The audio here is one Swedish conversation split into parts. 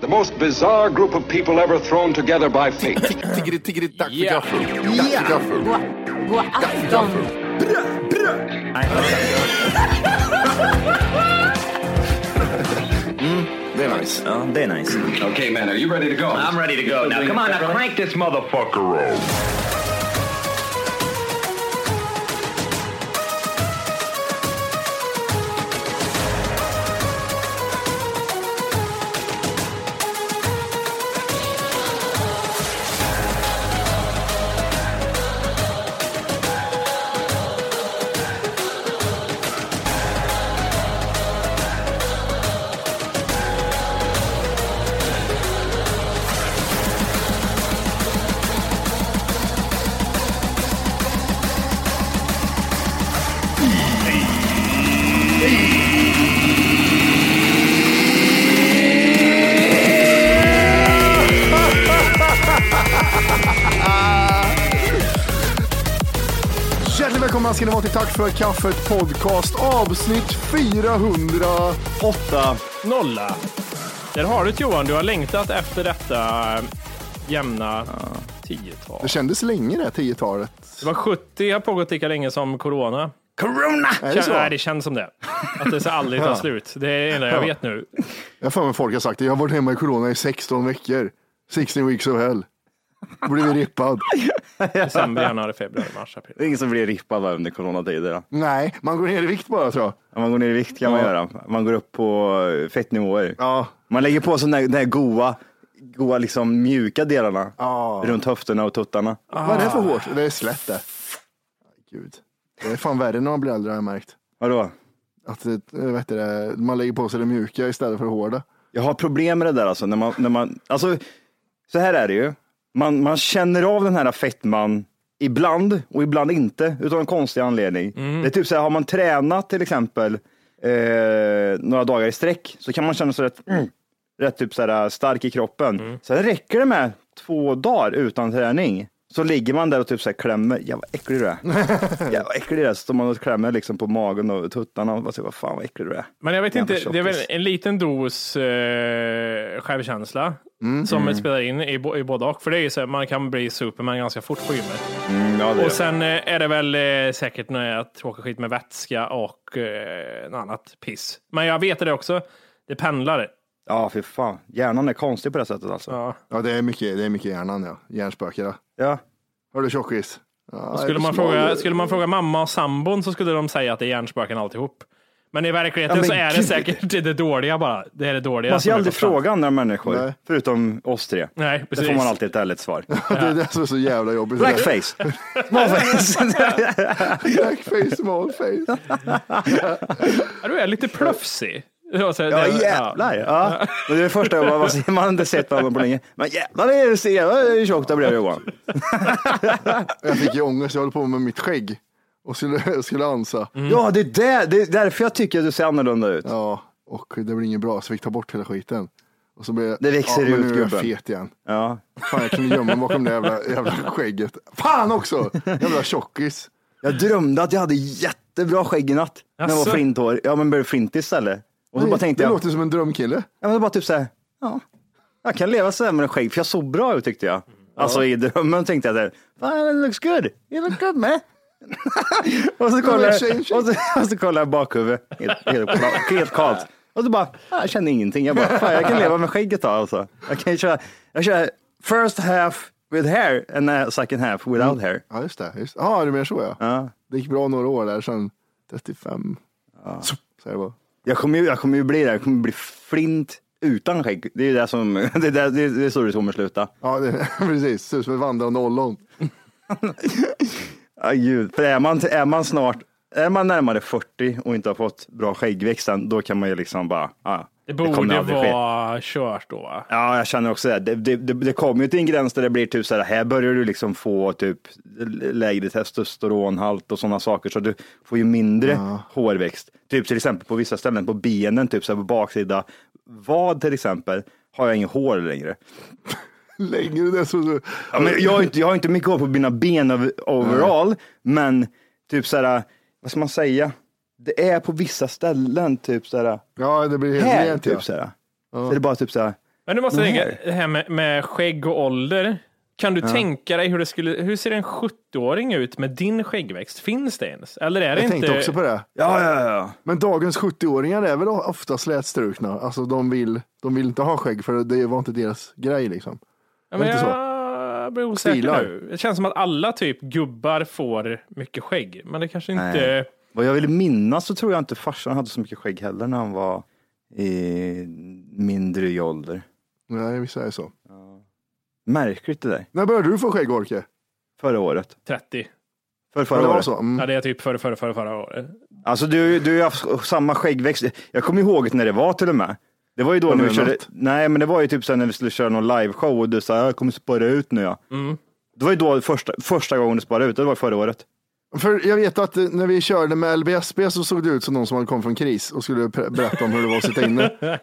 The most bizarre group of people ever thrown together by fate. Tiggeri, tiggeri, dack för Ja. gaffel. Dack för gaffel. God afton! Mm, det är nice. Ja, det är nice. okay, man, are you ready to go? I'm ready to go. Now, come on, now crank this motherfucker up. Ska ni vara till Tack för kaffet podcast avsnitt 408. Nolla. Där har du det, Johan. Du har längtat efter detta eh, jämna tiotal. Det kändes länge det, 10-talet. Det var 70 har pågått lika länge som corona. Corona! Är det så? Nej, det känns som det. Att det ska aldrig ta slut. Det är det enda jag vet nu. Jag har för mig folk har sagt det. Jag har varit hemma i corona i 16 veckor. 16 weeks of hell. Blivit rippad. December, januari, februari, mars, april. Det är ingen som blir rippad va, under coronatider. då. Nej, man går ner i vikt bara tror jag. Om man går ner i vikt kan man göra. Man går upp på eh, fettnivåer. Ja, Man lägger på sådana där, där goa, goa liksom mjuka delarna Ja. runt höfterna och tuttarna. vad är det för hårt? Det är slätt det. Gud. Det är fan värre när man blir äldre har jag märkt. Vadå? Att det, jag vet det, man lägger på sig det mjuka istället för det hårda. Jag har problem med det där alltså. När man, när man, alltså så här är det ju. Man, man känner av den här fettman ibland och ibland inte utav en konstig anledning. Det är typ så här, har man tränat till exempel eh, några dagar i sträck så kan man känna sig rätt, mm, rätt typ så här, stark i kroppen. Sen räcker det med två dagar utan träning. Så ligger man där och typ så här klämmer, ja vad äcklig du är. ja vad äcklig du är. Så står man och klämmer liksom på magen och tuttarna och bara säger, vad fan vad äcklig du är. Men jag vet Jävla inte, det är väl en liten dos eh, självkänsla som spelar in i, i både och. För det är ju så här, man kan bli superman ganska fort på gymmet. Mm, ja, Och sen eh, är det väl eh, säkert när jag tråkar skit med vätska och eh, något annat piss. Men jag vet det också. Det pendlar. Ja, för fan. Hjärnan är konstig på det sättet alltså. Ja. Ja, det är mycket, det är mycket hjärnan ja. Hjärnspöke ja. Ja. Har du tjockis? Ja, Skulle, är man fråga, skulle man fråga mamma och sambon så skulle de säga att det är hjärnspöken alltihop. Men i verkligheten Ja, men så är det gud. säkert det dåliga bara. Det är det dåliga. Man ska som är aldrig konstant. fråga andra människor, Nej. förutom oss tre. Nej, precis. får man alltid ett ärligt svar. Det är det som är så jävla jobbigt. Blackface. Smallface. Blackface, small face. Ja, Du är lite plufsig. Ja, så- Ja det- jävlar. Ja. Och det är det första jag bara, vad man har inte sett honom på länge. Men jävlar ser, vad tjockt det blev Johan. Jag fick ju ångest, jag höll på med mitt skägg. Och skulle, jag skulle ansa. Ja det är, där, det är därför jag tycker att du ser annorlunda ut. Ja, och det blir inget bra så jag fick ta bort hela skiten. Och så blev jag, Det växer ja, ut, nu är jag gubben. fet igen. Ja. Fan jag kunde gömma mig bakom det jävla, jävla skägget. Fan också! Jävla tjockis. Jag drömde att jag hade jättebra skägg i natt. När jag var flinthår. Ja men blev flint istället. Och så bara tänkte det jag, låter som en drömkille. ja, men det var typ såhär, ja, jag kan leva sådär med en skägg för jag såg bra ut tyckte jag. Alltså i drömmen tänkte jag såhär, fan it looks good, you look good man. och så tjej, jag, tjej. och så, och så jag bakhuvudet, helt, helt, kallt. Och så bara, ah, jag kände ingenting. Jag bara, fan, jag kan leva med skägg ett tag alltså. Jag kan ju köra, jag kör first half with hair and uh, second half without hair. Ja, just det. Just. Ja, du menar så ja. Ja. Det gick bra några år där, sen 35. Så, så är det bara. Jag kommer ju, jag kommer ju bli där, jag kommer bli flint utan skägg. Det är det som, det är, det det är så det kommer sluta. Ja, det, precis. Ser ut som ett vandrande ollon. Ja, gud. För är man, är man snart, är man närmare 40 och inte har fått bra skäggväxt än, då kan man ju liksom bara, ja, Det kommer borde ske. vara kört då va? Ja, jag känner också det. Det, det, det, det kommer ju till en gräns där det blir typ så här, här börjar du liksom få typ lägre testosteronhalt och sådana saker, så du får ju mindre hårväxt. Typ till exempel på vissa ställen på benen, typ så här på baksida vad till exempel, har jag inget hår längre. Längre det så. Ja, men jag, har inte, jag har inte mycket hår på mina ben overall, men typ så här, vad ska man säga? Det är på vissa ställen, typ så här, Ja, det blir helt här, rent. typ ja. så här. Så det är bara typ så här, Men du måste tänka, det här med, med skägg och ålder. Kan du tänka dig hur det skulle, hur ser en 70-åring ut med din skäggväxt? Finns det ens? Eller är det Jag inte? tänkte också på det. ja, ja, ja. Men dagens 70-åringar är väl ofta slätstrukna. Alltså de vill, de vill inte ha skägg för det var inte deras grej liksom. Ja, men Är det inte jag blir osäker Stilar. nu. Det känns som att alla typ gubbar får mycket skägg. Men det kanske inte... Nej. Vad jag vill minnas så tror jag inte farsan hade så mycket skägg heller när han var i mindre i ålder. Nej, vissa är så. Märkligt det där. När började du få skägg, Orke? Förra året. 30. För Ja, förra året. så. Mm. Ja, det är typ förra, förra, förra, förra året. Alltså du, du har haft samma skäggväxt. Jag kommer ihåg när det var till och med. Det var ju då när vi körde, nej men det var ju typ sen när vi skulle köra någon liveshow och du sa jag kommer spara ut nu ja. Det var ju då första, första gången du sparade ut, det var förra året. För jag vet att eh, när vi körde med LBSB så såg det ut som någon som hade kommit från kris och skulle berätta om hur det var att sitta inne.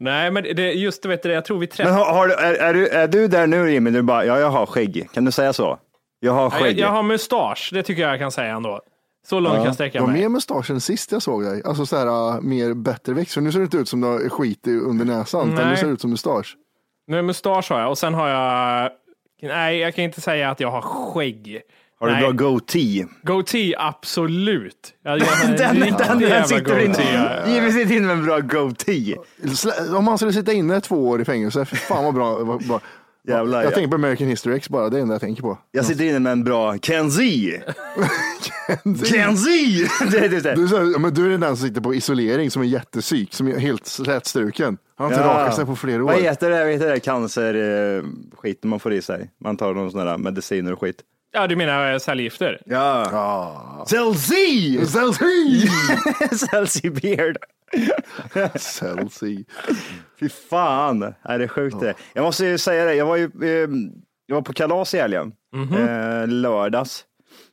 Nej, men det, just det, vet du, det, jag tror vi Men träffade... har, har, du- är, är, du, är du där nu Jimmy? Du bara, ja jag har skägg. Kan du säga så? Jag har Jag, skägg. jag har mustasch, det tycker jag jag kan säga ändå. Så långt kan jag Det sträcka mig. mer mustasch än sist jag såg dig. Alltså så här, uh, mer bättre växt. För nu ser det inte ut som du har skit i- under näsan. Utan Nej. nu ser det ut som mustasch. Nu mustasch har jag och sen har jag... Nej, jag kan inte säga att jag har skägg. har du Nej. bra goatee? Goatee, absolut. Jag, jag, Den, den, den sitter in. goatee. Jimmy sitter in med en bra goatee. Om man skulle sitta inne två år i fängelse, fan vad bra. vad bra. Jävlar, jag ja. tänker på American History X bara, det är det enda jag tänker på. Jag sitter inne med en bra Kenzie. Kenzie! Det är typ det. Du, är så här, ja, men du är den som sitter på isolering som är jättesyk, som är helt slätstruken. Han har inte rakat sig på flera år. Vad heter det? Vad heter det? Cancer eh, skit man får i sig. Man tar någon sån där mediciner och skit. Ja, du menar eh, cellgifter? Ja. Ah. Celsi! Celsi! Celsi Beard. Celsi. Fy fan, är det sjukt det. Jag måste ju säga det, jag var ju eh, jag var på kalas i helgen. Eh, lördags.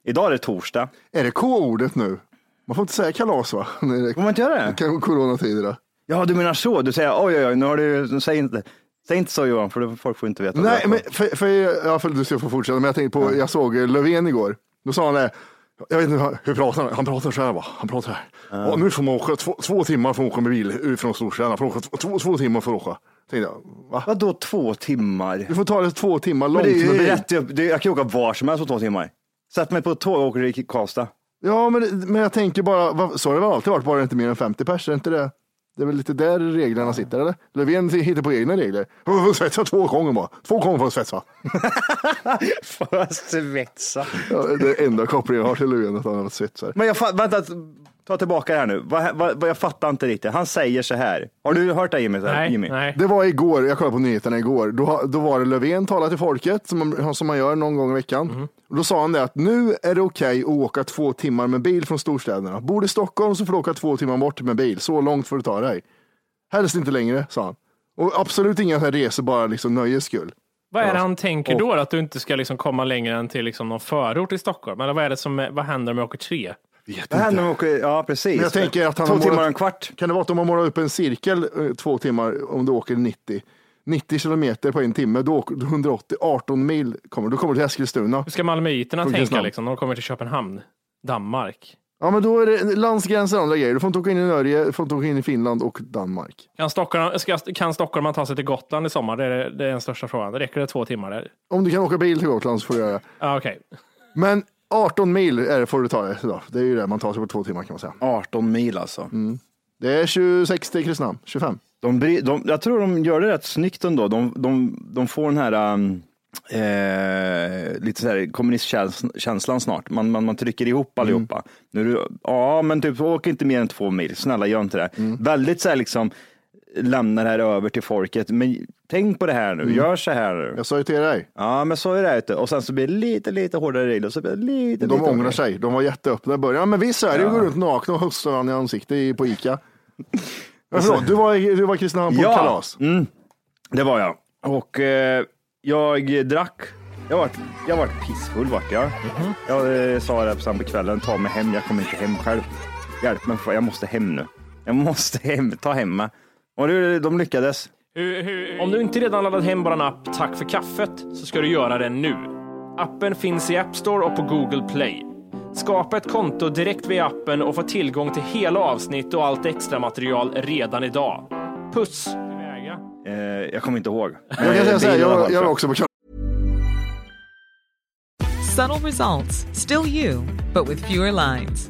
Idag är det torsdag. Är det K-ordet nu? Man får inte säga kalas va? Får man inte göra det? är coronatider. Ja, du menar så. Du säger oj, oj, oj, nu har du, säg inte, säg inte så Johan, för folk får inte veta. Nej, men är. för, för, ja, för du ska få fortsätta, men jag tänkte på, jag såg Löfven igår. Då sa han det, jag vet inte hur pratar han, han pratar så här va, han pratar så här. Ja, nu får man åka två, två timmar för att åka med bil ut från storstäderna, får åka två, två, timmar för att åka. Tänkte jag, va? Vadå två timmar? Du får ta det två timmar Men långt det är med bil. rätt. Det- Jag kan åka var som helst på två timmar. Sätt mig på ett tåg och åker till Karlstad. Ja, men, men jag tänker bara, så har det väl alltid varit, bara inte mer än 50 pers, är inte det? Det är väl lite där reglerna sitter, eller? Löfven hittar på egna regler. Får svetsa två gånger bara. Två gånger får svetsa. Att svetsa. Ja, det är enda kopplingen jag har till Löfven, att han har svetsare. Men jag fa- vänta, ta tillbaka det här nu. Vad, vad, vad, jag fattar inte riktigt. Han säger så här. Har du hört det Jimmy? Nej, Jimmy? nej. Det var igår, jag kollade på nyheterna igår, då, då var det Löfven talade till folket, som man, som man gör någon gång i veckan. Och då sa han det att nu är det okej att åka två timmar med bil från storstäderna. Bor du i Stockholm så får du åka två timmar bort med bil, så långt får du ta dig. Helst inte längre, sa han. Och absolut inga resor bara liksom nöjes skull. Vad är det han tänker då? Att du inte ska liksom komma längre än till liksom någon förort i Stockholm? Eller vad, är det som, vad händer om jag åker tre? Vet Det här inte. när man åker, ja precis. Men jag tänker att han Två har timmar målat- och en kvart. Kan det vara att om man målar upp en cirkel eh, två timmar om du åker 90, 90 kilometer på en timme, då åker du 180, 18 mil kommer, då kommer du till Eskilstuna. Hur ska malmöiterna tänka liksom, när de kommer till Köpenhamn? Danmark. Ja, men då är det landsgränser och andra grejer. Du får inte åka in i Norge, du får inte åka in i Finland och Danmark. Kan, Stockholm, ska, kan stockholmaren ta sig till Gotland i sommar? Det är, det är den största frågan. Det räcker det två timmar? Där? Om du kan åka bil till Gotland så får du göra det. Ja, okej. Men 18 mil är det får du ta det idag. Det är ju det man tar sig på två timmar kan man säga. 18 mil alltså. Det är 26 till Kristinehamn, 25. De, de, jag tror de gör det rätt snyggt ändå. De, de, de får den här um, eh, lite så här kommunistkänslan snart. Man, man, man trycker ihop allihopa. Nu är du, ja, men typ åk inte mer än två mil. Snälla gör inte det. Väldigt så här liksom lämna det här över till folket. Men tänk på det här nu, gör så här nu. Jag sa ju till dig, Ja, men så är det. Och sen så blir det lite, lite hårdare regler. Så blir det lite, de lite ångrar sig. De var jätteöppna i början. Ja, men är det, ja. går runt nakna och hostar varandra i ansiktet på Ica. Men förlåt, du var, du var i Kristinehamn på Ja. kalas. Mm, det var jag. Och eh, jag drack. Jag var, jag var pissfull vart jag. Jag eh, sa det sen på kvällen, ta mig hem, jag kommer inte hem själv. Hjälp mig, jag måste hem nu. Jag måste hem, ta hem mig. Och det, de lyckades. Om du inte redan laddat hem vår app Tack för kaffet så ska du göra det nu. Appen finns i App Store och på Google Play. Skapa ett konto direkt via appen och få tillgång till hela avsnitt och allt extra material redan idag. Puss! Eh, jag kommer inte ihåg. Jag kan säga jag, jag var också på. Subtle results, still you, but with fewer lines.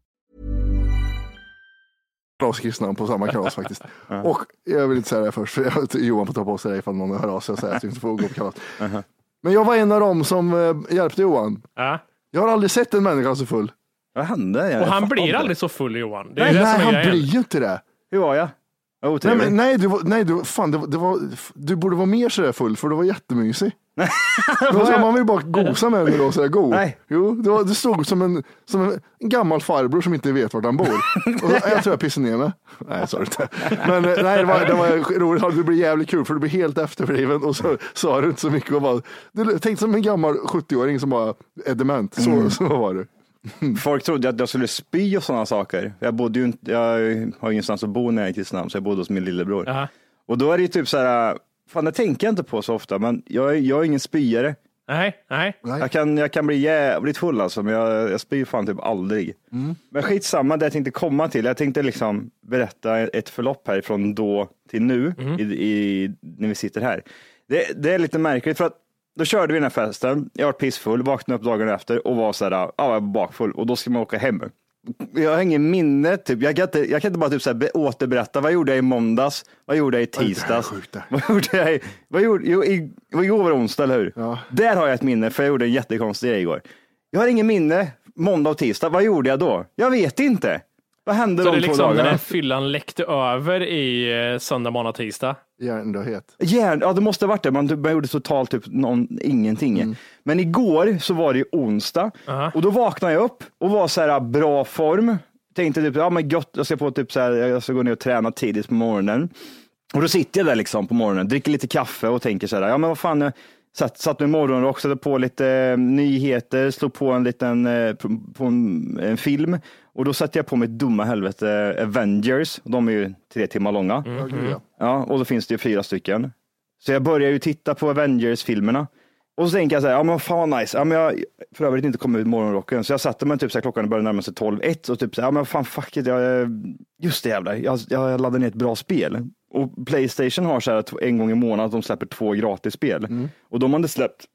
Kalas i Kristinehamn på samma kalas faktiskt. Och jag vill inte säga det först, för jag vet, Johan får ta på sig det ifall någon hör av sig och säger att du inte får gå på kalas. Men jag var en av dem som eh, hjälpte Johan. Ja. Jag har aldrig sett en människa så full. Vad hände? Jag Och han blir aldrig så full Johan. Det är Nej, nej han grejen. blir ju inte det. Hur var jag? Var Nej, men, nej, du, var, nej du, fan, det, var- det var, du borde vara mer sådär full för du var jättemysig. Så, man vill bara gosa med dig och sådär god. Nej. Jo, det, var, det stod som en, som en gammal farbror som inte vet vart han bor. Och så, jag tror jag pissade ner mig. Nej, inte. Men eh, nej, det var, det var roligt. Det blev jävligt kul för du blev helt efterbliven och så sa du inte så mycket. Och bara, du tänkte som en gammal 70-åring som bara är dement. Så, så var du. Folk trodde att jag skulle spy och sådana saker. Jag bodde ju inte, jag har ingenstans att bo när jag är i Kristinehamn, så jag bodde hos min lillebror. Aha. Och då är det ju typ så här, fan det tänker jag inte på så ofta, men jag, är- jag är ingen spyare. Nej, nej. Jag kan, jag kan bli jävligt full alltså, men jag, jag spyr fan typ aldrig. Men skitsamma, det jag tänkte komma till, jag tänkte liksom berätta ett förlopp här från då till nu, i, i, när vi sitter här. Det, det är lite märkligt för att då körde vi den här festen, jag var pissfull, vaknade upp dagen efter och var så här, ja, jag var bakfull och då ska man åka hem. Jag har ingen minne, typ. jag, kan inte, jag kan inte bara typ så här, be- återberätta, vad gjorde jag i måndags, vad gjorde jag i tisdags, vad gjorde jag i, vad gjorde, jo, i, igår var det onsdag, eller hur? Ja. Där har jag ett minne, för jag gjorde en jättekonstig grej igår. Jag har ingen minne, måndag och tisdag, vad gjorde jag då? Jag vet inte. Vad hände Så de det är två liksom den dagarna? här fyllan läckte över i eh, söndag, måndag, tisdag. Hjärndödhet. Järn, ja, det måste ha varit det. Man, man gjorde totalt typ någon, ingenting. Men igår så var det onsdag Aha. och då vaknade jag upp och var så här bra form. Tänkte typ, ja men gött, jag ska få typ så här, jag ska gå ner och träna tidigt på morgonen. Och då sitter jag där liksom på morgonen, dricker lite kaffe och tänker så här, ja men vad fan, jag satt, satt med morgonrock, satte på lite eh, nyheter, slog på en liten, eh, på, på en, en film Och då satte jag på mig dumma helvete Avengers. De är ju tre timmar långa. Ja, gud, ja. Och då finns det ju fyra stycken. Så jag börjar ju titta på Avengers-filmerna. Och så tänker jag så här, ja men fan vad nice. Ja, men jag för övrigt inte kommit ut morgonrocken. Så jag satte mig typ så här, klockan började närma sig 12-1 och typ så här, ja men fan fuck it. Jag, just det jävlar, jag, jag laddade ner ett bra spel. Och Playstation har så här att en gång i månaden de släpper två gratisspel. Och de hade släppt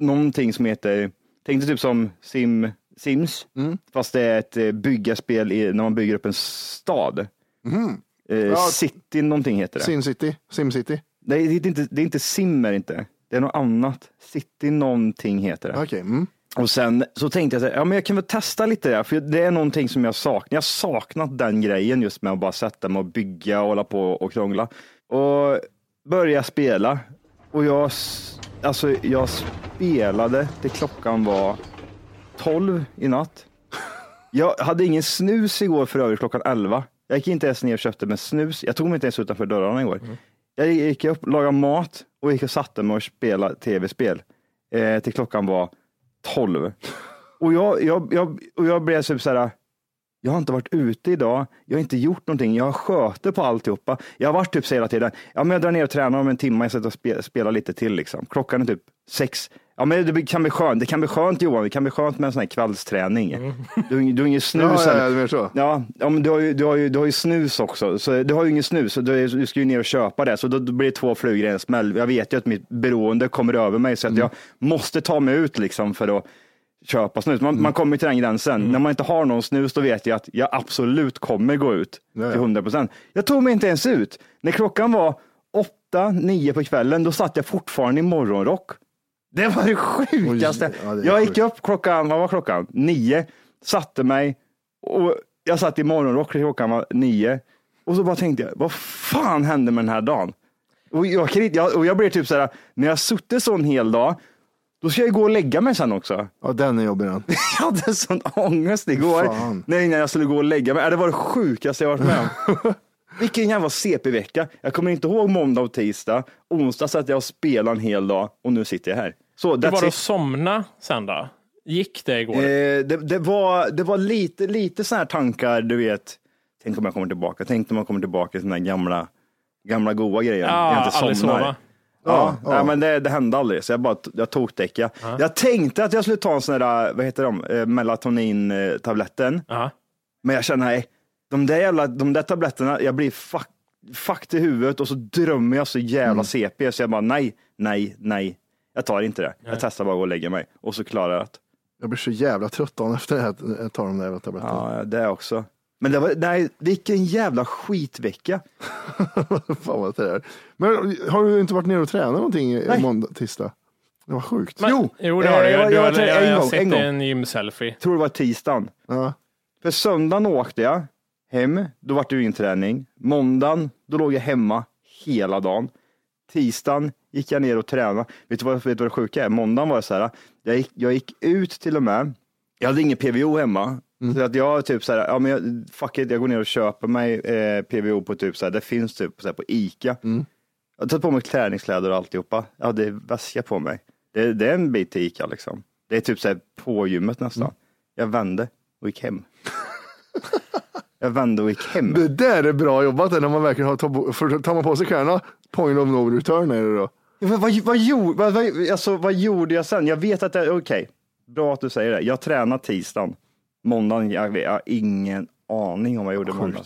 någonting som heter, tänk dig typ som Sim, Sims, fast det är ett eh, byggarspel i, när man bygger upp en stad. Eh, Ja. City någonting heter det. Simcity. Det är, det, är inte, det är inte Simmer inte. Det är något annat. City någonting heter det. Okej, mm. Och sen så tänkte jag så här, ja men jag kan väl testa lite där, för det är någonting som jag saknar. Jag har saknat den grejen just med att bara sätta mig och bygga och hålla på och krångla. Och börja spela. Och jag, alltså jag spelade till klockan var 12 i natt. Jag hade ingen snus igår för övrigt klockan 11. Jag gick inte ens ner och köpte med snus. Jag tog mig inte ens utanför dörrarna igår. Jag gick upp, lagade mat och gick och satte mig och spelade tv-spel eh, till klockan var 12. Och jag, jag, jag, och jag blev typ så här, jag har inte varit ute idag, jag har inte gjort någonting, jag har sköter på alltihopa. Jag har varit typ så hela tiden, ja men jag drar ner och tränar om en timme, jag sätter och spe, spelar lite till liksom. Klockan är typ sex. Ja men det kan bli skönt, det kan bli skönt Johan, det kan bli skönt med en sån här kvällsträning. Du, du har ingen snus Ja, ja, du så. Ja, ja men du, har ju, du, har ju, du har ju snus också. Så du har ju ingen snus, så du, du ska ju ner och köpa det. Så då, blir det två flugor i en smäll. Jag vet ju att mitt beroende kommer över mig, så att jag måste ta mig ut liksom för att köpa snus. Man, man kommer till den gränsen. När man inte har någon snus, då vet jag att jag absolut kommer gå ut till 100 procent. Jag tog mig inte ens ut. När klockan var åtta, nio på kvällen, då satt jag fortfarande i morgonrock. Det var det sjukaste. Oj, ja, det jag gick sjukt. upp klockan, vad var klockan? Nio, satte mig och jag satt i morgonrock klockan var nio. Och så bara tänkte jag, vad fan hände med den här dagen? Och jag, och jag blev typ så här, när jag suttit så en hel dag, då ska jag gå och lägga mig sen också. Ja, den är jobbig den. Jag hade sån ångest igår Fan. när innan jag skulle gå och lägga mig. Det var det sjukaste jag varit med om. Vilken jävla CP-vecka. Jag kommer inte ihåg måndag och tisdag. Onsdag satt jag och spelade en hel dag och nu sitter jag här. Så, Det var att somna sen då? Gick det igår? Eh, det, det, var, det var lite, lite så här tankar, du vet. Tänk om jag kommer tillbaka. Tänk om jag kommer tillbaka till såna här gamla, gamla goa grejer. Ja, jag inte aldrig somnar. sova. Ja, Ja, nej, ja. men det, det hände aldrig, så jag bara jag tokdäckade. Jag tänkte att jag skulle ta en sån där, vad heter de, eh, melatonin-tabletten. Ja. Men jag känner, nej, de där, jävla, de där tabletterna, jag blir fuck, fucked i huvudet och så drömmer jag så jävla Mm. CP, så jag bara nej, nej, nej. Jag tar inte det. Jag testar bara att gå och lägga mig och så klarar jag det. Jag blir så jävla trött dagen efter det här, att jag tar de där jävla tabletterna. Ja, det också. Men det var, nej, vilken jävla skitvecka. Fan vad det är. Men har du inte varit nere och tränat någonting i Nej. måndag, tisdag? Det var sjukt. Men- Jo, jo det har eh, du. jag- Du jag jag, en jag har gång, sett en en gymselfie. Jag tror det var tisdagen. Ja. För söndagen åkte jag hem, då var det ju ingen träning. Måndagen, då låg jag hemma hela dagen. Tisdagen gick jag ner och tränade. Vet du vad, vet du vad det sjuka är? Måndagen var det så här, jag gick, jag gick ut till och med, jag hade ingen PVO hemma. Så att jag typ så här, ja men jag, fuck it, jag går ner och köper mig eh, PVO på typ så här, det finns typ så här på Ica. Jag har tagit på mig träningskläder och alltihopa. Jag hade väska på mig. Det, det är en bit till Ica liksom. Det är typ så här på gymmet nästan. Jag vände och gick hem. jag vände och gick hem. Det där är bra jobbat när man verkligen har, tar, tar man på sig kläderna, point of no return är det då. Ja, Vad, vad, vad, gjorde, vad, vad, alltså, vad gjorde jag sen? Jag vet att det, okej, bra att du säger det. Jag tränade tisdagen. Måndagen, jag, jag har ingen aning om vad jag gjorde måndag.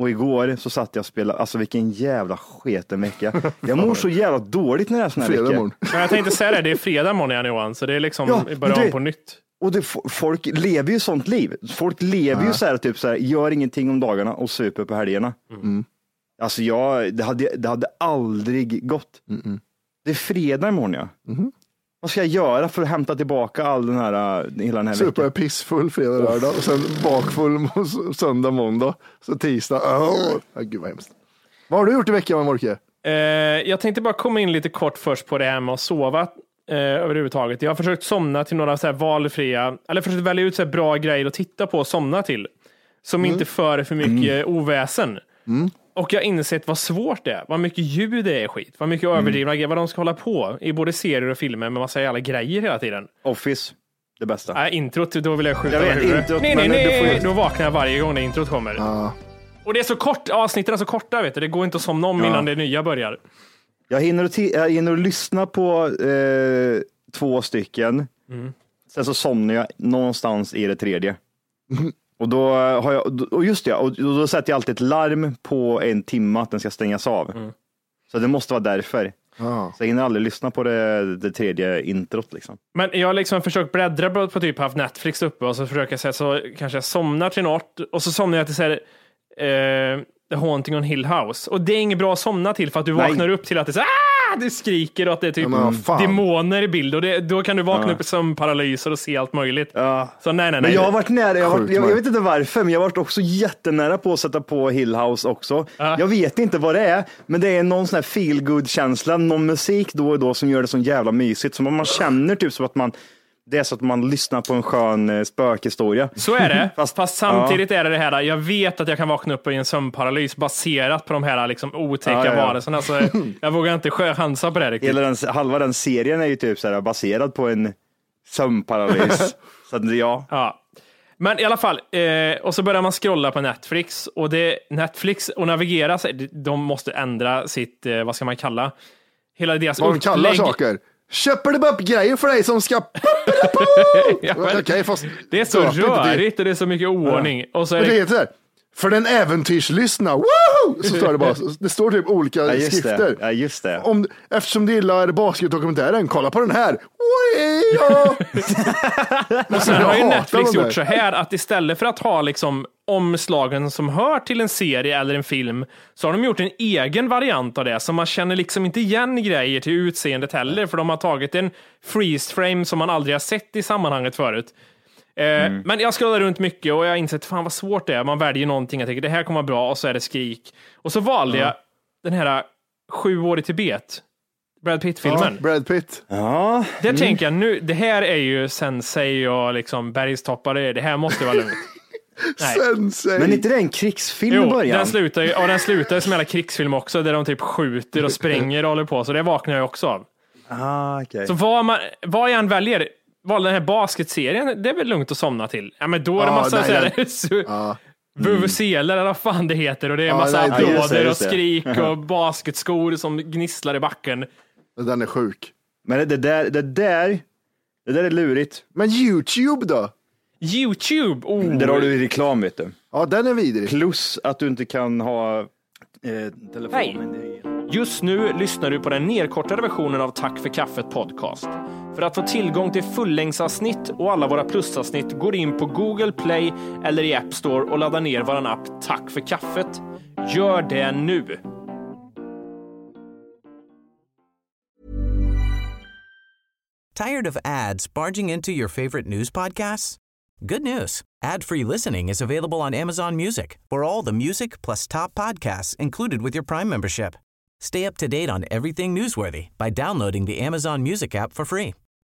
Och igår så satt jag och spelade, alltså vilken jävla sketen vecka. Jag mår så jävla dåligt när det är sån här Fredag vecka. morgon. Men jag tänkte säga det, det är fredag imorgon igen Johan, så det är liksom Ja, börja men det- om på nytt. Och det, folk lever ju sånt liv. Folk lever ju så här, typ så här, gör ingenting om dagarna och super på helgerna. Alltså jag, det hade, det hade aldrig gått. Det är fredag imorgon ja. Vad ska jag göra för att hämta tillbaka all den här, äh, hela den här Supa är veckan? pissfull fredag, lördag och sen bakfull söndag, måndag. Så tisdag, åh, oh, gud vad hemskt. Vad har du gjort i veckan Morke? Eh, jag tänkte bara komma in lite kort först på det här med att sova eh, överhuvudtaget. Jag har försökt somna till några så här valfria, eller försökt välja ut så här bra grejer att titta på och somna till. Som inte för för mycket oväsen. Och jag har insett vad svårt det är, vad mycket ljud det är skit, vad mycket överdrivna grejer, vad de ska hålla på i både serier och filmer med massa jävla grejer hela tiden. Office. det bästa. Nej, introt, då vill jag skjuta Jag vet, introt, nej, nej, du nej, får då vaknar jag varje gång det introt kommer. Ja. Och det är så kort, avsnitten är så korta, vet du. Det går inte att somna om innan det nya börjar. Jag hinner jag hinner lyssna på eh, två stycken. Mm. Sen så somnar jag någonstans i det tredje. Och då har jag, och just det, och då sätter jag alltid ett larm på en timme att den ska stängas av. Mm. Så det måste vara därför. Ja. Så jag hinner aldrig lyssna på det, det tredje introt liksom. Men jag har liksom försökt bläddra på, på typ haft Netflix uppe och så försöker jag säga så kanske jag somnar till något och så somnar jag till så här, eh, The Haunting on Hill House. Och det är inget bra att somna till för att du Nej. vaknar upp till att det är så, ah! Det skriker och att det är typ Ja, demoner i bild och det, då kan du vakna upp i sömnparalyser och se allt möjligt. Ja. Så nej, nej, nej. Men jag har varit nära, jag, varit, jag, jag vet inte varför, men jag har varit också jättenära på att sätta på Hill House också. Ja. Jag vet inte vad det är, men det är någon sån här feel good känsla någon musik då och då som gör det så jävla mysigt. Som man känner typ som att man, det är så att man lyssnar på en skön eh, spökhistoria. Så är det, fast, Fast- samtidigt är det det här, jag vet att jag kan vakna upp i en sömnparalys baserat på de här liksom otäcka Ja, ja, ja. varelserna. Så jag vågar inte chansa på det riktigt. Hela den, halva den serien är ju typ så här baserad på en sömnparalys. så att, ja. Ja. Men i alla fall, eh, och så börjar man scrolla på Netflix och det, Netflix och navigera, sig, de måste ändra sitt, eh, vad ska man kalla, hela deras Vad de kallar upplägg. saker. Köper det upp grejer för dig som ska... Ja, men Okej, fast... det är så rörigt och det är så mycket oordning. Och så är det det. För den äventyrslyssna, woho! Så står det bara. Det står typ olika Ja, just skrifter. det. Ja, just det. Om, eftersom du gillar basketdokumentären, kolla på den här. Wee-ja! och sen har ju Netflix gjort så här att istället för att ha liksom omslagen som hör till en serie eller en film, så har de gjort en egen variant av det, så man känner liksom inte igen grejer till utseendet heller, för de har tagit en freeze frame som man aldrig har sett i sammanhanget förut. Eh, Men jag scrollar runt mycket och jag insett fan vad svårt det är. Man väljer någonting, jag tänker det här kommer vara bra och så är det skrik. Och så valde jag den här Sju år i Tibet, Brad Pitt-filmen. Brad Pitt. Ja, Där tänker jag nu, det här är ju sensei och liksom bergstoppare, det här måste vara lugnt. Sensei. men inte det en krigsfilm i Jo, början? den slutar ju, ja, den slutar ju som jävla krigsfilm också, där de typ skjuter och spränger och håller på, så det vaknar jag också av. Ah, okej. Så vad, man, vad jag än väljer, valde den här basketserien, det är väl lugnt att somna till. Ja, men då är det Ja, massa nej, så här, Ja. vuvuzeler eller vad fan det heter och det är Ja, massa applåder och skrik och basketskor som gnisslar i backen. Den är sjuk. Men det där, det där, det där är lurigt. Men YouTube då? Youtube! Oh. Där har du reklam vet du. Ja, den är vidrig. Plus att du inte kan ha eh, telefon. Nej. Men det är- Just nu lyssnar du på den nedkortade versionen av Tack för kaffet podcast. För att få tillgång till fullängdsavsnitt och alla våra plusavsnitt går in på Google Play eller i App Store och laddar ner vår app Tack för kaffet. Gör det nu! Tired of ads barging into your favorite news podcasts? Good news. Ad-free listening is available on Amazon Music for all the music plus top podcasts included with your Prime membership. Stay up to date on everything newsworthy by downloading the Amazon Music app for free